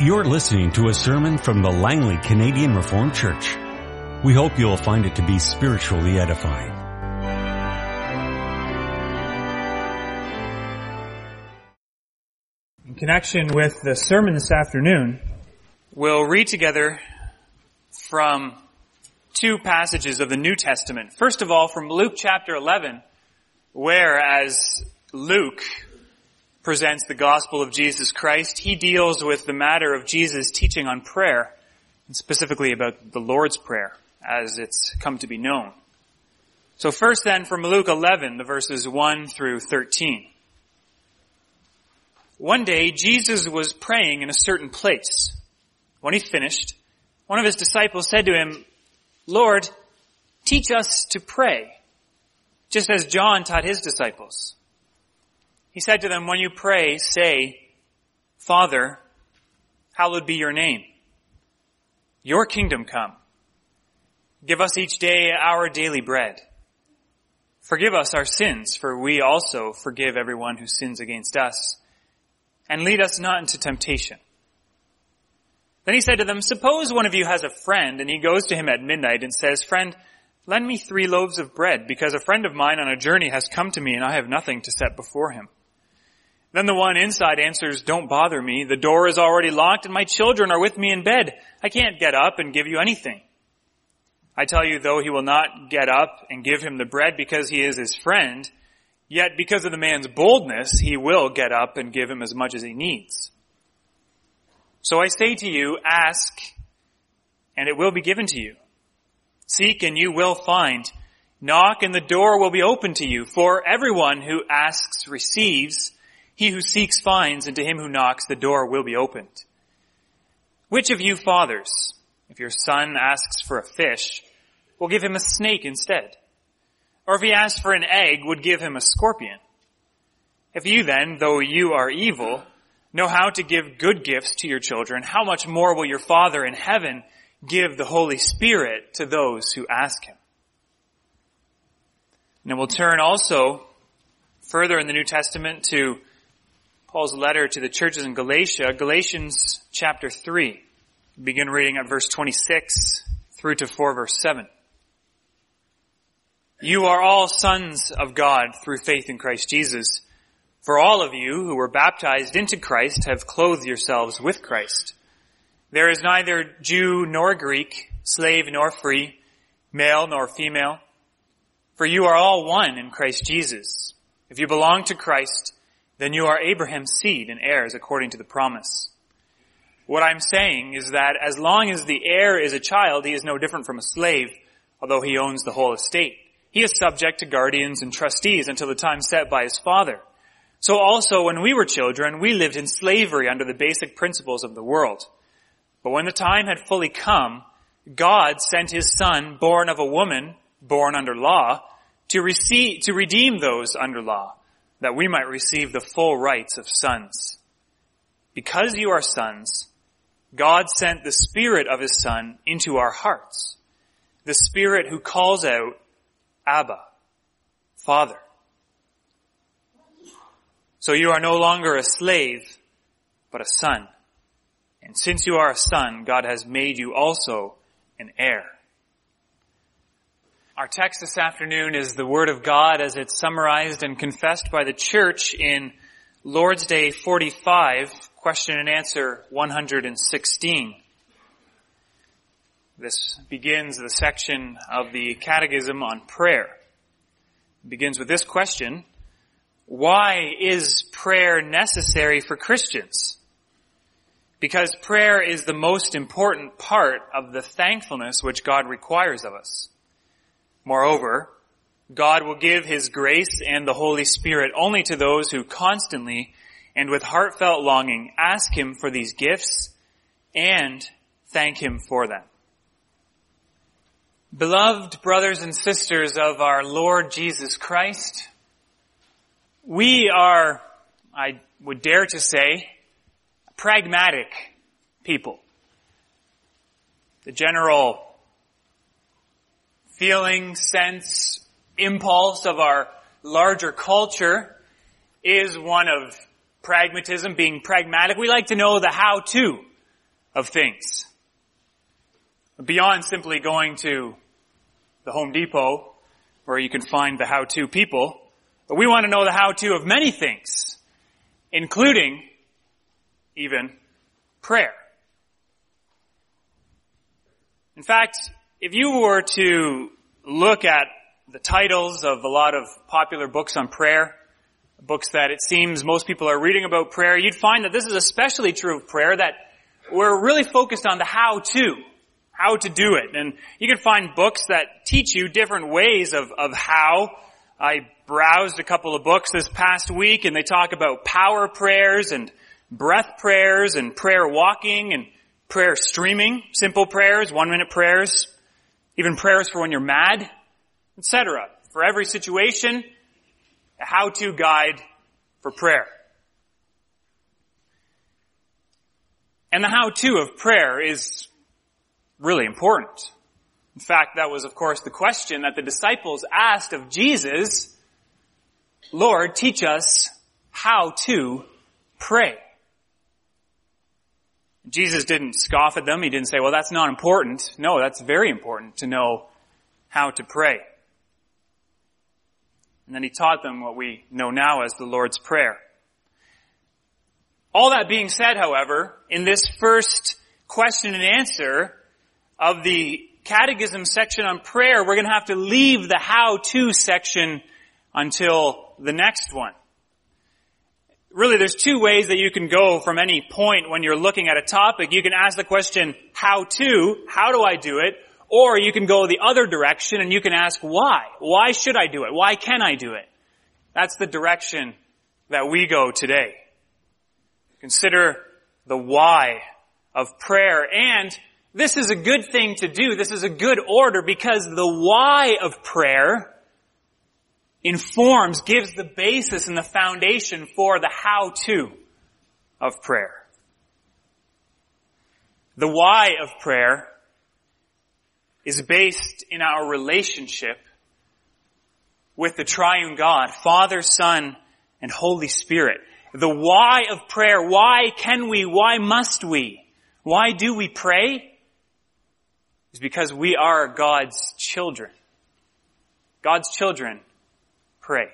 You're listening to a sermon from the Langley Canadian Reformed Church. We hope you'll find it to be spiritually edifying. In connection with the sermon this afternoon, we'll read together from two passages of the New Testament. First of all, from Luke chapter 11, where as Luke presents the gospel of Jesus Christ, he deals with the matter of Jesus' teaching on prayer, and specifically about the Lord's Prayer, as it's come to be known. So first then from Luke 11, the verses 1 through 13. One day Jesus was praying in a certain place. When he finished, one of his disciples said to him, Lord, teach us to pray, just as John taught his disciples. He said to them, when you pray, say, Father, hallowed be your name. Your kingdom come. Give us each day our daily bread. Forgive us our sins, for we also forgive everyone who sins against us. And lead us not into temptation. Then he said to them, suppose one of you has a friend and he goes to him at midnight and says, friend, lend me three loaves of bread because a friend of mine on a journey has come to me and I have nothing to set before him. Then the one inside answers, don't bother me. The door is already locked and my children are with me in bed. I can't get up and give you anything. I tell you, though he will not get up and give him the bread because he is his friend, yet because of the man's boldness, he will get up and give him as much as he needs. So I say to you, ask and it will be given to you. Seek and you will find. Knock and the door will be open to you. For everyone who asks receives he who seeks finds, and to him who knocks the door will be opened. Which of you fathers, if your son asks for a fish, will give him a snake instead? Or if he asks for an egg, would give him a scorpion? If you then, though you are evil, know how to give good gifts to your children, how much more will your Father in heaven give the Holy Spirit to those who ask him? And we'll turn also further in the New Testament to Paul's letter to the churches in Galatia, Galatians chapter 3. Begin reading at verse 26 through to 4 verse 7. You are all sons of God through faith in Christ Jesus. For all of you who were baptized into Christ have clothed yourselves with Christ. There is neither Jew nor Greek, slave nor free, male nor female, for you are all one in Christ Jesus. If you belong to Christ, then you are Abraham's seed and heirs according to the promise. What I'm saying is that as long as the heir is a child, he is no different from a slave, although he owns the whole estate. He is subject to guardians and trustees until the time set by his father. So also when we were children, we lived in slavery under the basic principles of the world. But when the time had fully come, God sent his son, born of a woman, born under law, to receive, to redeem those under law that we might receive the full rights of sons. Because you are sons, God sent the Spirit of His Son into our hearts. The Spirit who calls out, Abba, Father. So you are no longer a slave, but a son. And since you are a son, God has made you also an heir. Our text this afternoon is the Word of God as it's summarized and confessed by the church in Lord's Day 45, question and answer 116. This begins the section of the Catechism on prayer. It begins with this question, why is prayer necessary for Christians? Because prayer is the most important part of the thankfulness which God requires of us. Moreover, God will give His grace and the Holy Spirit only to those who constantly and with heartfelt longing ask Him for these gifts and thank Him for them. Beloved brothers and sisters of our Lord Jesus Christ, we are, I would dare to say, pragmatic people. The general feeling, sense, impulse of our larger culture is one of pragmatism, being pragmatic. We like to know the how-to. of things. Beyond simply going to the Home Depot where you can find the how-to people, but we want to know the how-to of many things, including even prayer. In fact, if you were to look at the titles of a lot of popular books on prayer, books that it seems most people are reading about prayer, you'd find that this is especially true of prayer, that we're really focused on the how-to, how to do it. And you can find books that teach you different ways of, of how. I browsed a couple of books this past week and they talk about power prayers and breath prayers and prayer walking and prayer streaming, simple prayers, one minute prayers, even prayers for when you're mad, etc. For every situation, a how-to guide for prayer. And the how-to of prayer is really important. In fact, that was of course the question that the disciples asked of Jesus, Lord, teach us how to pray. Jesus didn't scoff at them. He didn't say, well, that's not important. No, that's very important to know how to pray. And then he taught them what we know now as the Lord's Prayer. All that being said, however, in this first question and answer of the catechism section on prayer, we're going to have to leave the how-to section until the next one really there's two ways that you can go from any point when you're looking at a topic. You can ask the question, how to, how do I do it? Or you can go the other direction and you can ask why. Why should I do it? Why can I do it? That's the direction that we go today. Consider the why of prayer and this is a good thing to do. This is a good order because the why of prayer informs, gives the basis and the foundation for the how-to of prayer. The why of prayer is based in our relationship with the triune God, Father, Son, and Holy Spirit. The why of prayer, why can we, why must we, why do we pray? Is because we are God's children. God's children pray.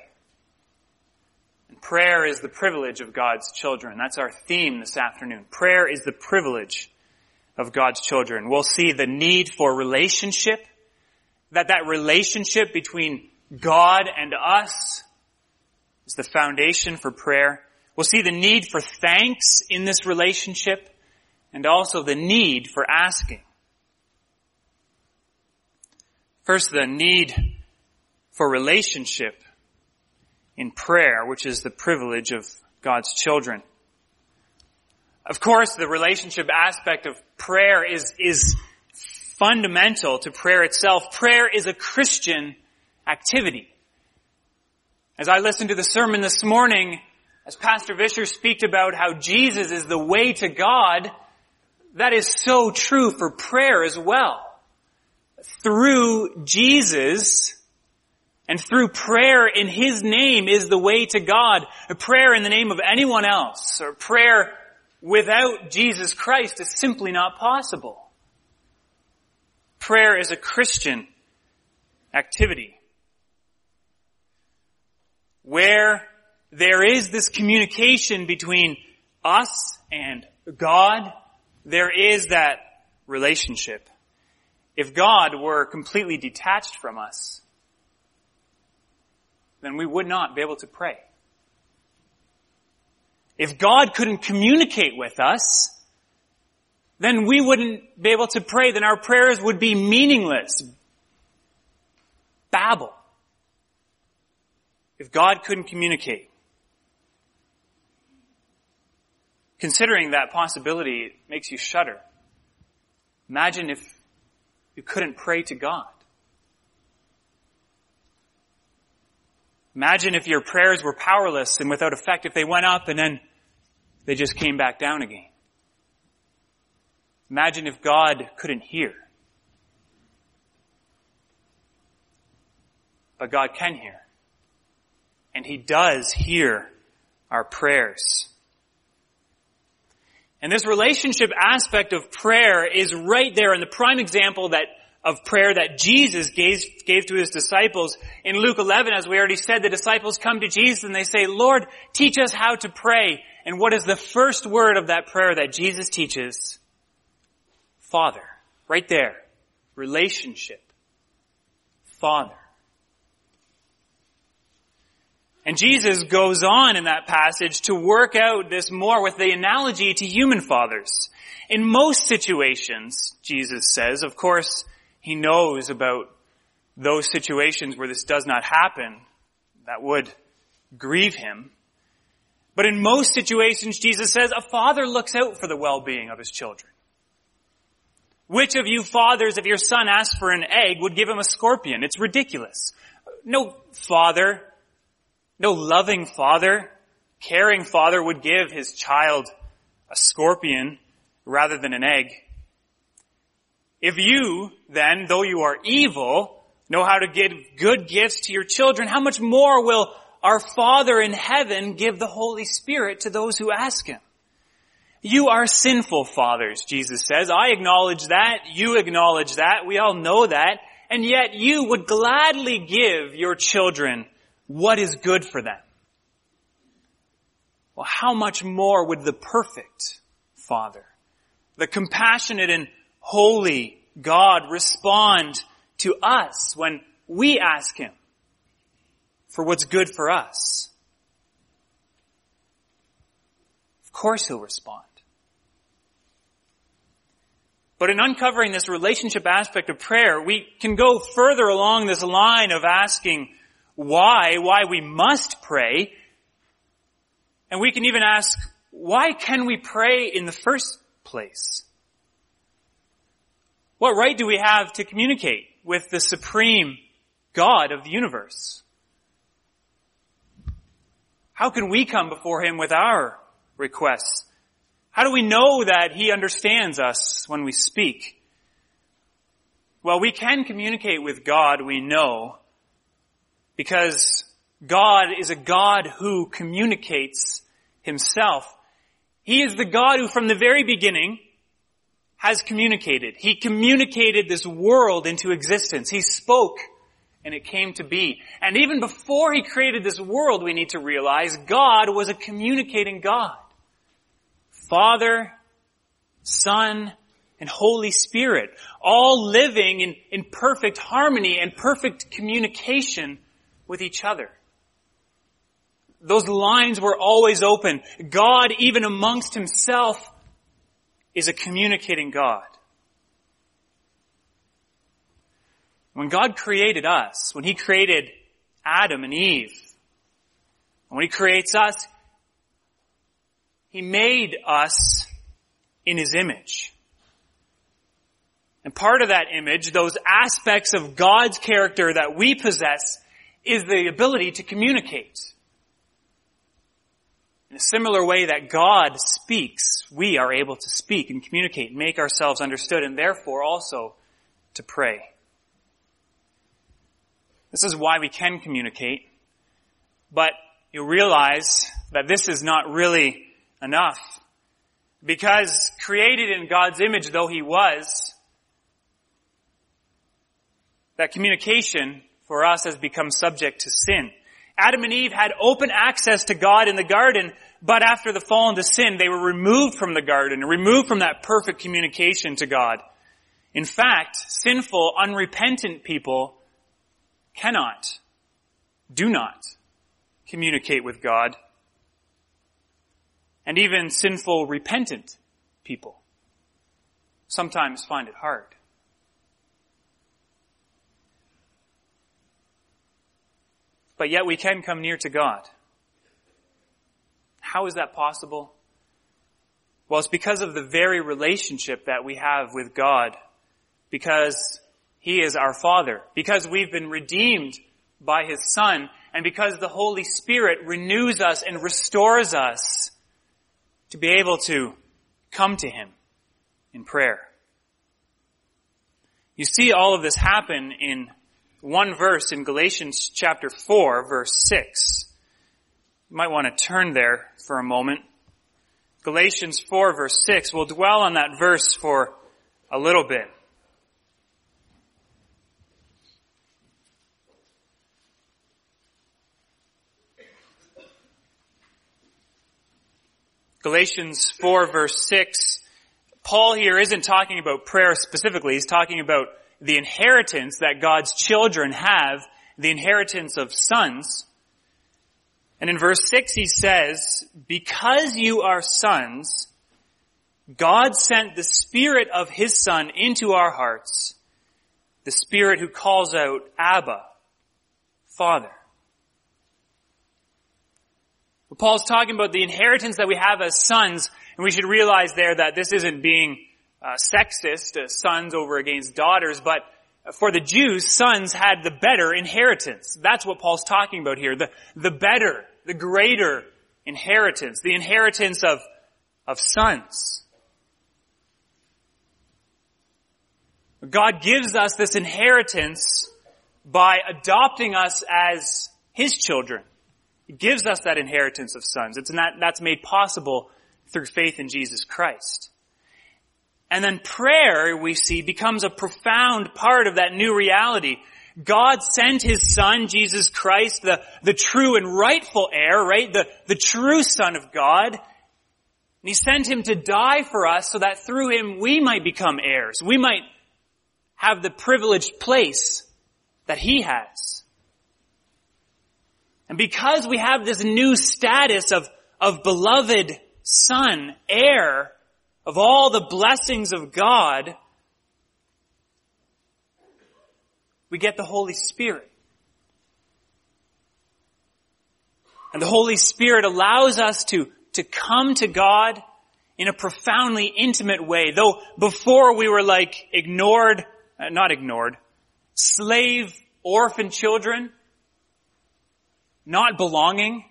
And prayer is the privilege of God's children. That's our theme this afternoon. Prayer is the privilege of God's children. We'll see the need for relationship, that that relationship between God and us is the foundation for prayer. We'll see the need for thanks in this relationship and also the need for asking. First, the need for relationship in prayer, which is the privilege of God's children. Of course, the relationship aspect of prayer is, is fundamental to prayer itself. Prayer is a Christian activity. As I listened to the sermon this morning, as Pastor Vischer speaks about how Jesus is the way to God, that is so true for prayer as well. Through Jesus, and through prayer in His name is the way to God. A prayer in the name of anyone else or prayer without Jesus Christ is simply not possible. Prayer is a Christian activity. Where there is this communication between us and God, there is that relationship. If God were completely detached from us, then we would not be able to pray. If God couldn't communicate with us, then we wouldn't be able to pray, then our prayers would be meaningless. Babble. If God couldn't communicate. Considering that possibility it makes you shudder. Imagine if you couldn't pray to God. Imagine if your prayers were powerless and without effect, if they went up and then they just came back down again. Imagine if God couldn't hear. But God can hear. And He does hear our prayers. And this relationship aspect of prayer is right there in the prime example that of prayer that Jesus gave, gave to his disciples. In Luke 11, as we already said, the disciples come to Jesus and they say, Lord, teach us how to pray. And what is the first word of that prayer that Jesus teaches? Father. Right there. Relationship. Father. And Jesus goes on in that passage to work out this more with the analogy to human fathers. In most situations, Jesus says, of course, he knows about those situations where this does not happen that would grieve him. But in most situations, Jesus says, a father looks out for the well-being of his children. Which of you fathers, if your son asks for an egg, would give him a scorpion? It's ridiculous. No father, no loving father, caring father would give his child a scorpion rather than an egg. If you, then, though you are evil, know how to give good gifts to your children, how much more will our Father in heaven give the Holy Spirit to those who ask Him? You are sinful fathers, Jesus says. I acknowledge that. You acknowledge that. We all know that. And yet you would gladly give your children what is good for them. Well, how much more would the perfect Father, the compassionate and holy God respond to us when we ask Him for what's good for us? Of course He'll respond. But in uncovering this relationship aspect of prayer, we can go further along this line of asking why, why we must pray. And we can even ask, why can we pray in the first place? What right do we have to communicate with the supreme God of the universe? How can we come before Him with our requests? How do we know that He understands us when we speak? Well, we can communicate with God, we know, because God is a God who communicates Himself. He is the God who from the very beginning has communicated. He communicated this world into existence. He spoke and it came to be. And even before he created this world, we need to realize God was a communicating God. Father, Son, and Holy Spirit, all living in, in perfect harmony and perfect communication with each other. Those lines were always open. God, even amongst himself, is a communicating God. When God created us, when He created Adam and Eve, when He creates us, He made us in His image. And part of that image, those aspects of God's character that we possess, is the ability to communicate. In a similar way that God speaks, we are able to speak and communicate make ourselves understood and therefore also to pray. This is why we can communicate, but you realize that this is not really enough. Because created in God's image though he was, that communication for us has become subject to sin. Adam and Eve had open access to God in the garden, but after the fall into sin, they were removed from the garden, removed from that perfect communication to God. In fact, sinful, unrepentant people cannot, do not communicate with God. And even sinful, repentant people sometimes find it hard. But yet we can come near to God. How is that possible? Well, it's because of the very relationship that we have with God, because He is our Father, because we've been redeemed by His Son, and because the Holy Spirit renews us and restores us to be able to come to Him in prayer. You see all of this happen in one verse in Galatians chapter 4 verse 6. You might want to turn there for a moment. Galatians 4 verse 6. We'll dwell on that verse for a little bit. Galatians 4 verse 6, Paul here isn't talking about prayer specifically, he's talking about the inheritance that God's children have, the inheritance of sons. And in verse 6 he says, because you are sons, God sent the Spirit of His Son into our hearts, the Spirit who calls out, Abba, Father. Paul's talking about the inheritance that we have as sons, and we should realize there that this isn't being uh, sexist, uh, sons over against daughters, but for the Jews, sons had the better inheritance. That's what Paul's talking about here. The, the better, the greater inheritance. The inheritance of, of sons. God gives us this inheritance by adopting us as His children. He gives us that inheritance of sons. It's not, that's made possible through faith in Jesus Christ. And then prayer, we see, becomes a profound part of that new reality. God sent His Son, Jesus Christ, the, the true and rightful heir, right? The, the true Son of God. And He sent Him to die for us so that through Him we might become heirs. We might have the privileged place that He has. And because we have this new status of, of beloved son, heir of all the blessings of God, we get the Holy Spirit. And the Holy Spirit allows us to, to come to God in a profoundly intimate way. Though before we were like ignored, uh, not ignored, slave orphan children, not belonging.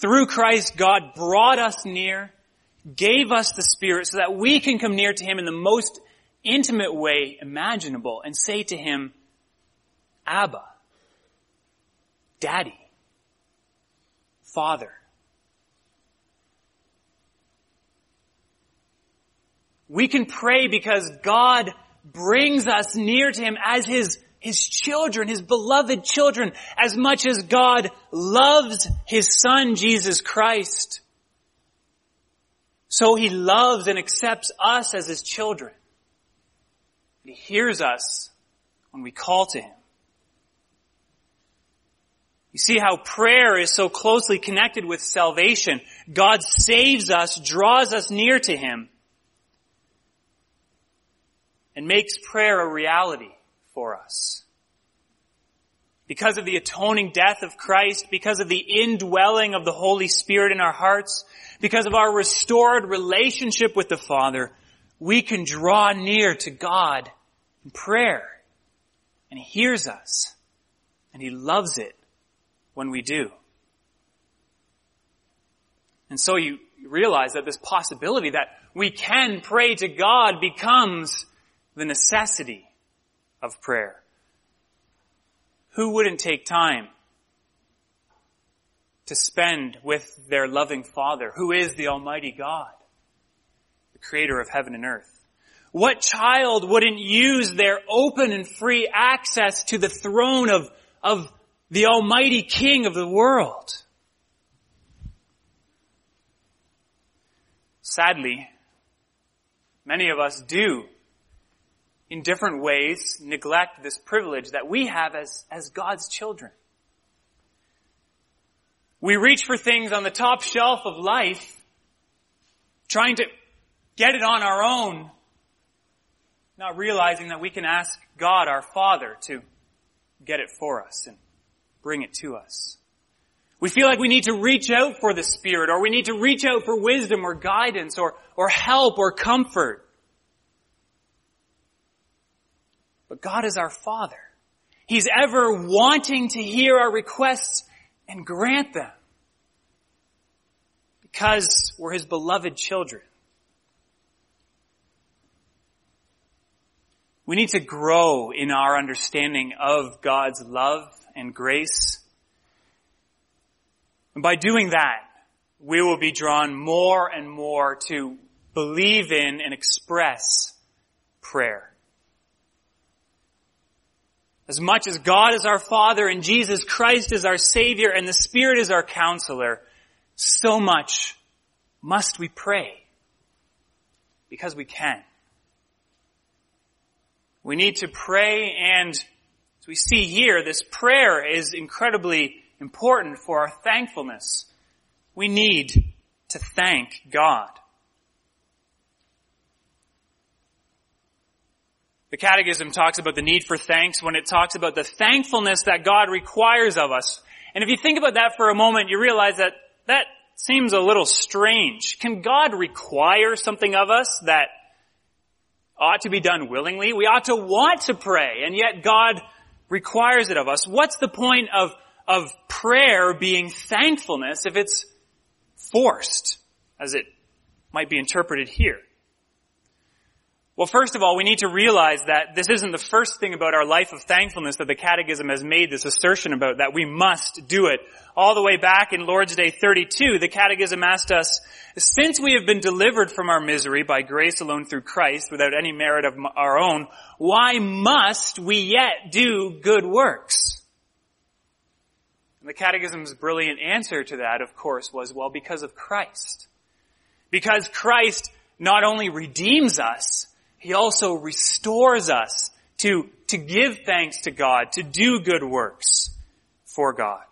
Through Christ, God brought us near, gave us the Spirit so that we can come near to Him in the most intimate way imaginable and say to Him, Abba, Daddy, Father. We can pray because God brings us near to Him as His his children, his beloved children, as much as God loves his son, Jesus Christ. So he loves and accepts us as his children. He hears us when we call to him. You see how prayer is so closely connected with salvation. God saves us, draws us near to him, and makes prayer a reality for us. Because of the atoning death of Christ, because of the indwelling of the Holy Spirit in our hearts, because of our restored relationship with the Father, we can draw near to God in prayer. And He hears us. And He loves it when we do. And so you realize that this possibility that we can pray to God becomes the necessity of prayer. Who wouldn't take time to spend with their loving Father, who is the Almighty God, the creator of heaven and earth? What child wouldn't use their open and free access to the throne of, of the Almighty King of the world? Sadly, many of us do in different ways neglect this privilege that we have as, as God's children. We reach for things on the top shelf of life, trying to get it on our own, not realizing that we can ask God, our Father, to get it for us and bring it to us. We feel like we need to reach out for the Spirit, or we need to reach out for wisdom or guidance or, or help or comfort. But God is our Father. He's ever wanting to hear our requests and grant them. Because we're His beloved children. We need to grow in our understanding of God's love and grace. And by doing that, we will be drawn more and more to believe in and express prayer. As much as God is our Father and Jesus Christ is our Savior and the Spirit is our counselor, so much must we pray. Because we can. We need to pray and as we see here, this prayer is incredibly important for our thankfulness. We need to thank God. The Catechism talks about the need for thanks when it talks about the thankfulness that God requires of us. And if you think about that for a moment, you realize that that seems a little strange. Can God require something of us that ought to be done willingly? We ought to want to pray, and yet God requires it of us. What's the point of, of prayer being thankfulness if it's forced, as it might be interpreted here? Well, first of all, we need to realize that this isn't the first thing about our life of thankfulness that the Catechism has made this assertion about, that we must do it. All the way back in Lord's Day 32, the Catechism asked us, since we have been delivered from our misery by grace alone through Christ, without any merit of our own, why must we yet do good works? And the Catechism's brilliant answer to that, of course, was, well, because of Christ. Because Christ not only redeems us, he also restores us to, to give thanks to God, to do good works for God.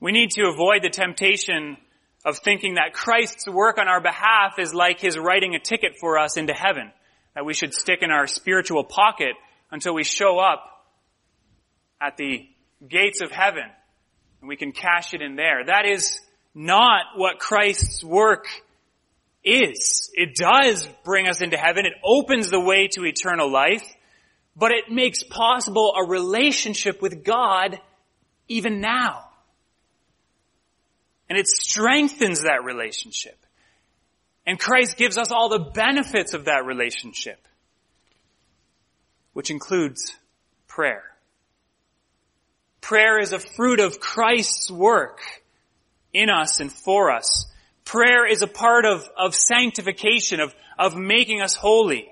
We need to avoid the temptation of thinking that Christ's work on our behalf is like his writing a ticket for us into heaven, that we should stick in our spiritual pocket until we show up at the gates of heaven and we can cash it in there. That is not what Christ's work is. It does bring us into heaven. It opens the way to eternal life, but it makes possible a relationship with God even now. And it strengthens that relationship. And Christ gives us all the benefits of that relationship, which includes prayer. Prayer is a fruit of Christ's work in us and for us. Prayer is a part of, of sanctification, of, of making us holy.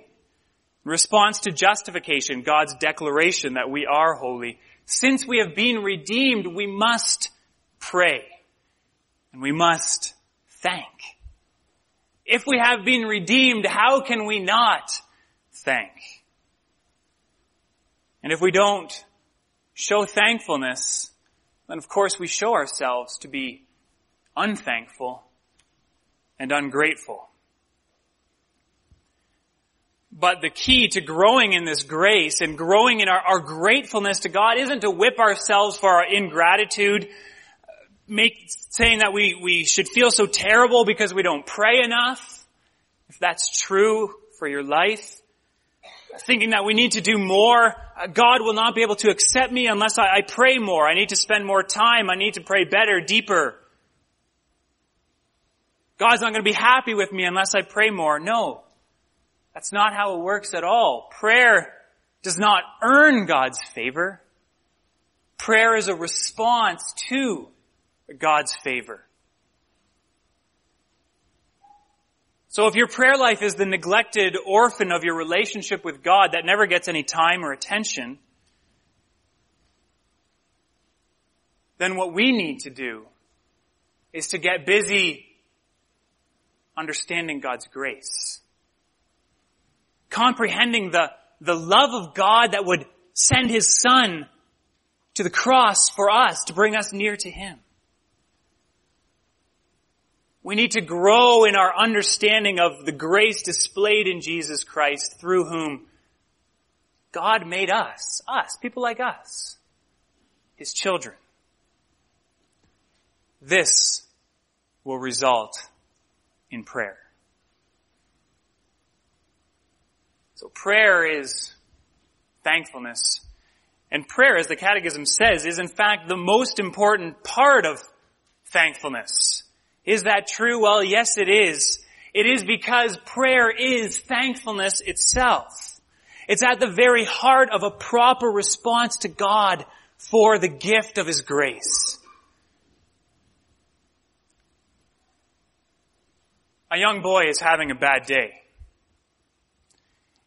Response to justification, God's declaration that we are holy. Since we have been redeemed, we must pray. And we must thank. If we have been redeemed, how can we not thank? And if we don't show thankfulness, then of course we show ourselves to be unthankful and ungrateful. But the key to growing in this grace and growing in our, our gratefulness to God isn't to whip ourselves for our ingratitude, make, saying that we, we should feel so terrible because we don't pray enough. If that's true for your life, thinking that we need to do more, uh, God will not be able to accept me unless I, I pray more. I need to spend more time. I need to pray better, deeper. God's not going to be happy with me unless I pray more. No. That's not how it works at all. Prayer does not earn God's favor. Prayer is a response to God's favor. So if your prayer life is the neglected orphan of your relationship with God that never gets any time or attention, then what we need to do is to get busy understanding God's grace. Comprehending the, the love of God that would send His Son to the cross for us to bring us near to Him. We need to grow in our understanding of the grace displayed in Jesus Christ through whom God made us, us, people like us, His children. This will result in prayer. So prayer is thankfulness. And prayer, as the Catechism says, is in fact the most important part of thankfulness. Is that true? Well, yes it is. It is because prayer is thankfulness itself. It's at the very heart of a proper response to God for the gift of His grace. A young boy is having a bad day.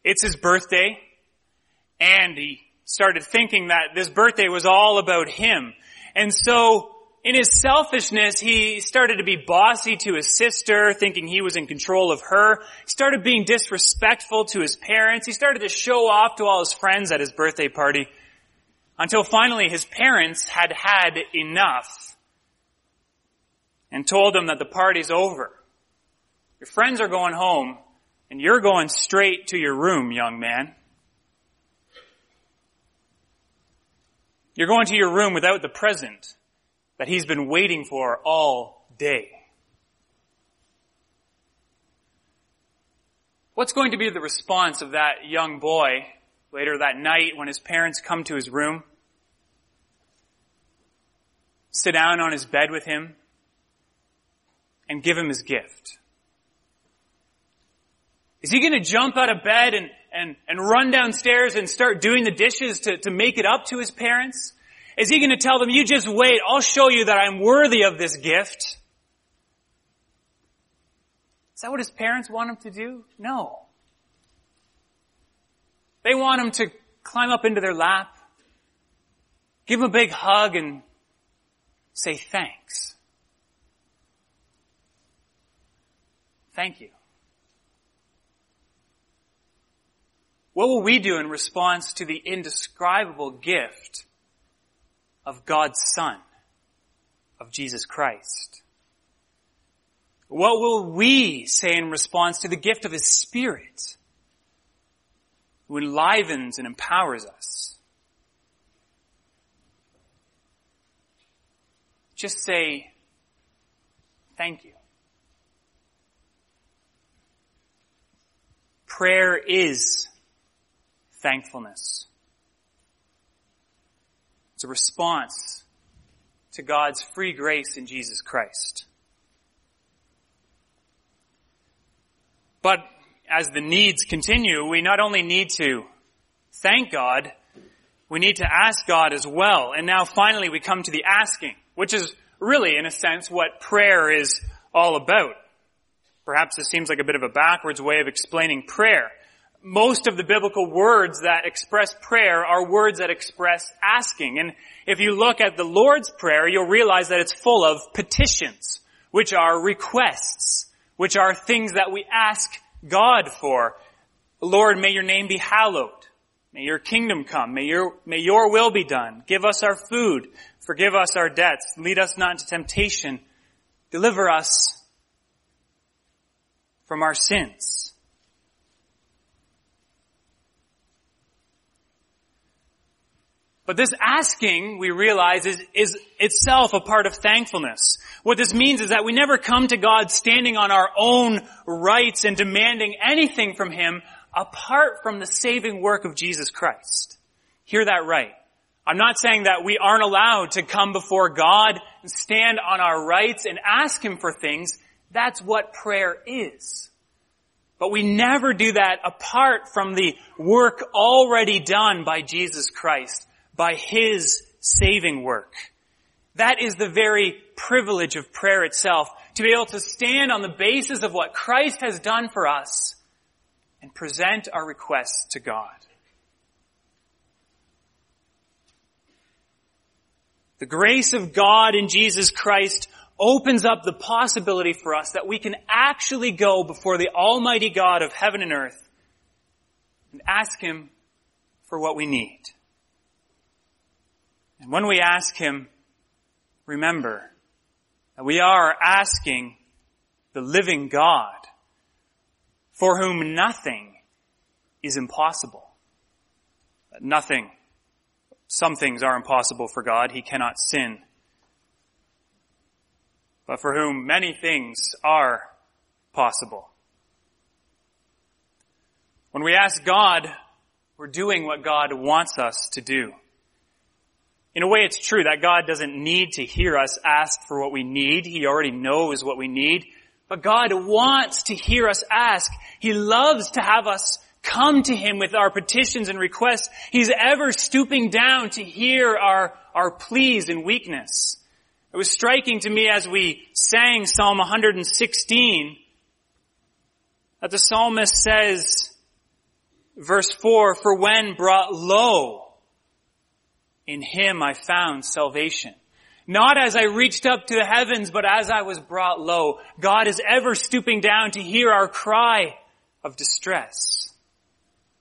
It's his birthday, and he started thinking that this birthday was all about him. And so, in his selfishness, he started to be bossy to his sister, thinking he was in control of her. He started being disrespectful to his parents. He started to show off to all his friends at his birthday party. Until finally his parents had had enough and told him that the party's over. Your friends are going home and you're going straight to your room, young man. You're going to your room without the present that he's been waiting for all day. What's going to be the response of that young boy later that night when his parents come to his room? Sit down on his bed with him and give him his gift. Is he going to jump out of bed and, and, and run downstairs and start doing the dishes to, to make it up to his parents? Is he going to tell them, you just wait, I'll show you that I'm worthy of this gift? Is that what his parents want him to do? No. They want him to climb up into their lap, give him a big hug and say thanks. Thank you. What will we do in response to the indescribable gift of God's Son, of Jesus Christ? What will we say in response to the gift of His Spirit, who enlivens and empowers us? Just say, thank you. Prayer is thankfulness. It's a response to God's free grace in Jesus Christ. But as the needs continue, we not only need to thank God, we need to ask God as well. And now finally we come to the asking, which is really, in a sense, what prayer is all about. Perhaps this seems like a bit of a backwards way of explaining prayer most of the biblical words that express prayer are words that express asking. And if you look at the Lord's Prayer, you'll realize that it's full of petitions, which are requests, which are things that we ask God for. Lord, may your name be hallowed. May your kingdom come. May your, may your will be done. Give us our food. Forgive us our debts. Lead us not into temptation. Deliver us from our sins. But this asking, we realize, is, is itself a part of thankfulness. What this means is that we never come to God standing on our own rights and demanding anything from Him apart from the saving work of Jesus Christ. Hear that right. I'm not saying that we aren't allowed to come before God and stand on our rights and ask Him for things. That's what prayer is. But we never do that apart from the work already done by Jesus Christ by His saving work. That is the very privilege of prayer itself, to be able to stand on the basis of what Christ has done for us and present our requests to God. The grace of God in Jesus Christ opens up the possibility for us that we can actually go before the Almighty God of heaven and earth and ask Him for what we need. And when we ask Him, remember that we are asking the living God for whom nothing is impossible. Nothing. Some things are impossible for God. He cannot sin. But for whom many things are possible. When we ask God, we're doing what God wants us to do. In a way, it's true that God doesn't need to hear us ask for what we need. He already knows what we need. But God wants to hear us ask. He loves to have us come to Him with our petitions and requests. He's ever stooping down to hear our, our pleas and weakness. It was striking to me as we sang Psalm 116 That the psalmist says, verse 4, For when brought low, in him I found salvation. Not as I reached up to the heavens, but as I was brought low. God is ever stooping down to hear our cry of distress.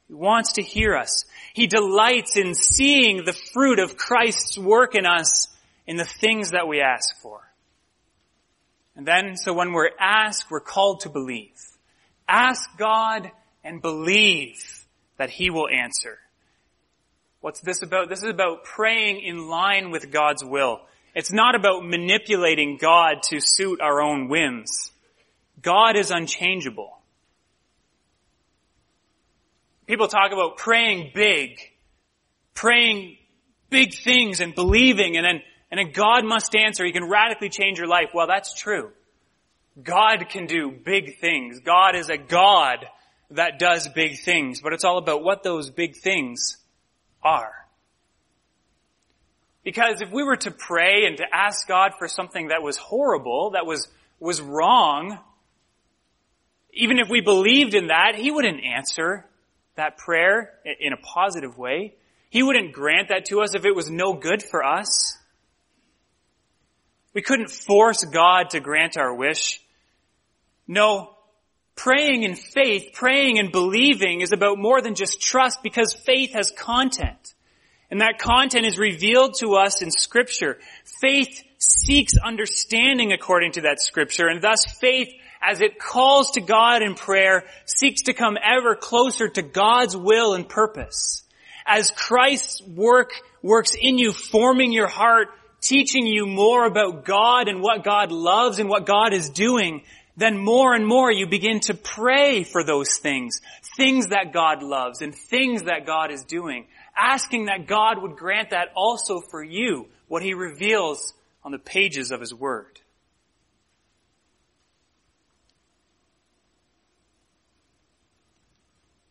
He wants to hear us. He delights in seeing the fruit of Christ's work in us in the things that we ask for. And then, so when we're asked, we're called to believe. Ask God and believe that He will answer. What's this about? This is about praying in line with God's will. It's not about manipulating God to suit our own whims. God is unchangeable. People talk about praying big, praying big things and believing and then, and then God must answer. He can radically change your life. Well, that's true. God can do big things. God is a God that does big things, but it's all about what those big things are. Because if we were to pray and to ask God for something that was horrible, that was, was wrong, even if we believed in that, He wouldn't answer that prayer in a positive way. He wouldn't grant that to us if it was no good for us. We couldn't force God to grant our wish. No, praying in faith, praying and believing is about more than just trust because faith has content. And that content is revealed to us in scripture. Faith seeks understanding according to that scripture, and thus faith, as it calls to God in prayer, seeks to come ever closer to God's will and purpose. As Christ's work works in you, forming your heart, teaching you more about God and what God loves and what God is doing, then more and more you begin to pray for those things, things that God loves and things that God is doing asking that God would grant that also for you, what he reveals on the pages of his word.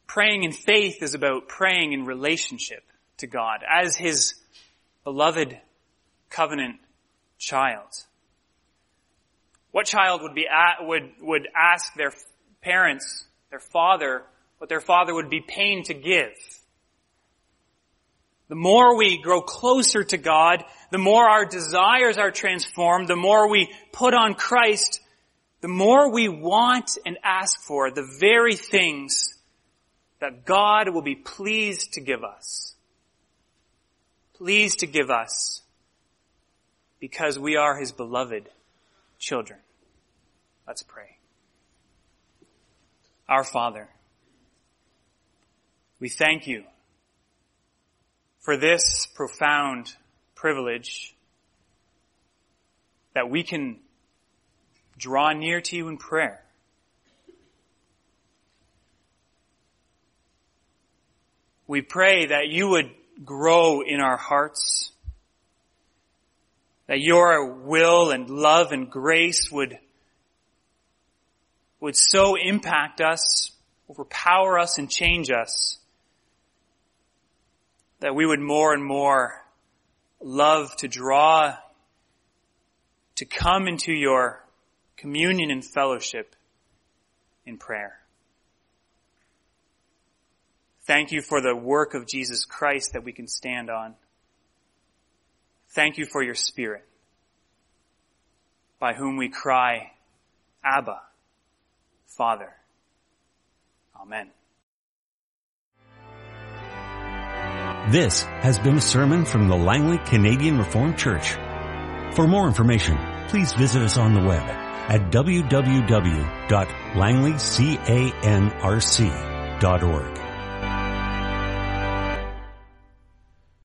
Praying in faith is about praying in relationship to God as his beloved covenant child. What child would be at, would would ask their parents, their father, what their father would be pained to give? The more we grow closer to God, the more our desires are transformed, the more we put on Christ, the more we want and ask for the very things that God will be pleased to give us. Pleased to give us because we are His beloved children. Let's pray. Our Father, we thank you for this profound privilege that we can draw near to you in prayer. We pray that you would grow in our hearts, that your will and love and grace would, would so impact us, overpower us and change us that we would more and more love to draw, to come into your communion and fellowship in prayer. Thank you for the work of Jesus Christ that we can stand on. Thank you for your Spirit, by whom we cry, Abba, Father. Amen. This has been a sermon from the Langley Canadian Reformed Church. For more information, please visit us on the web at www.langleycanrc.org.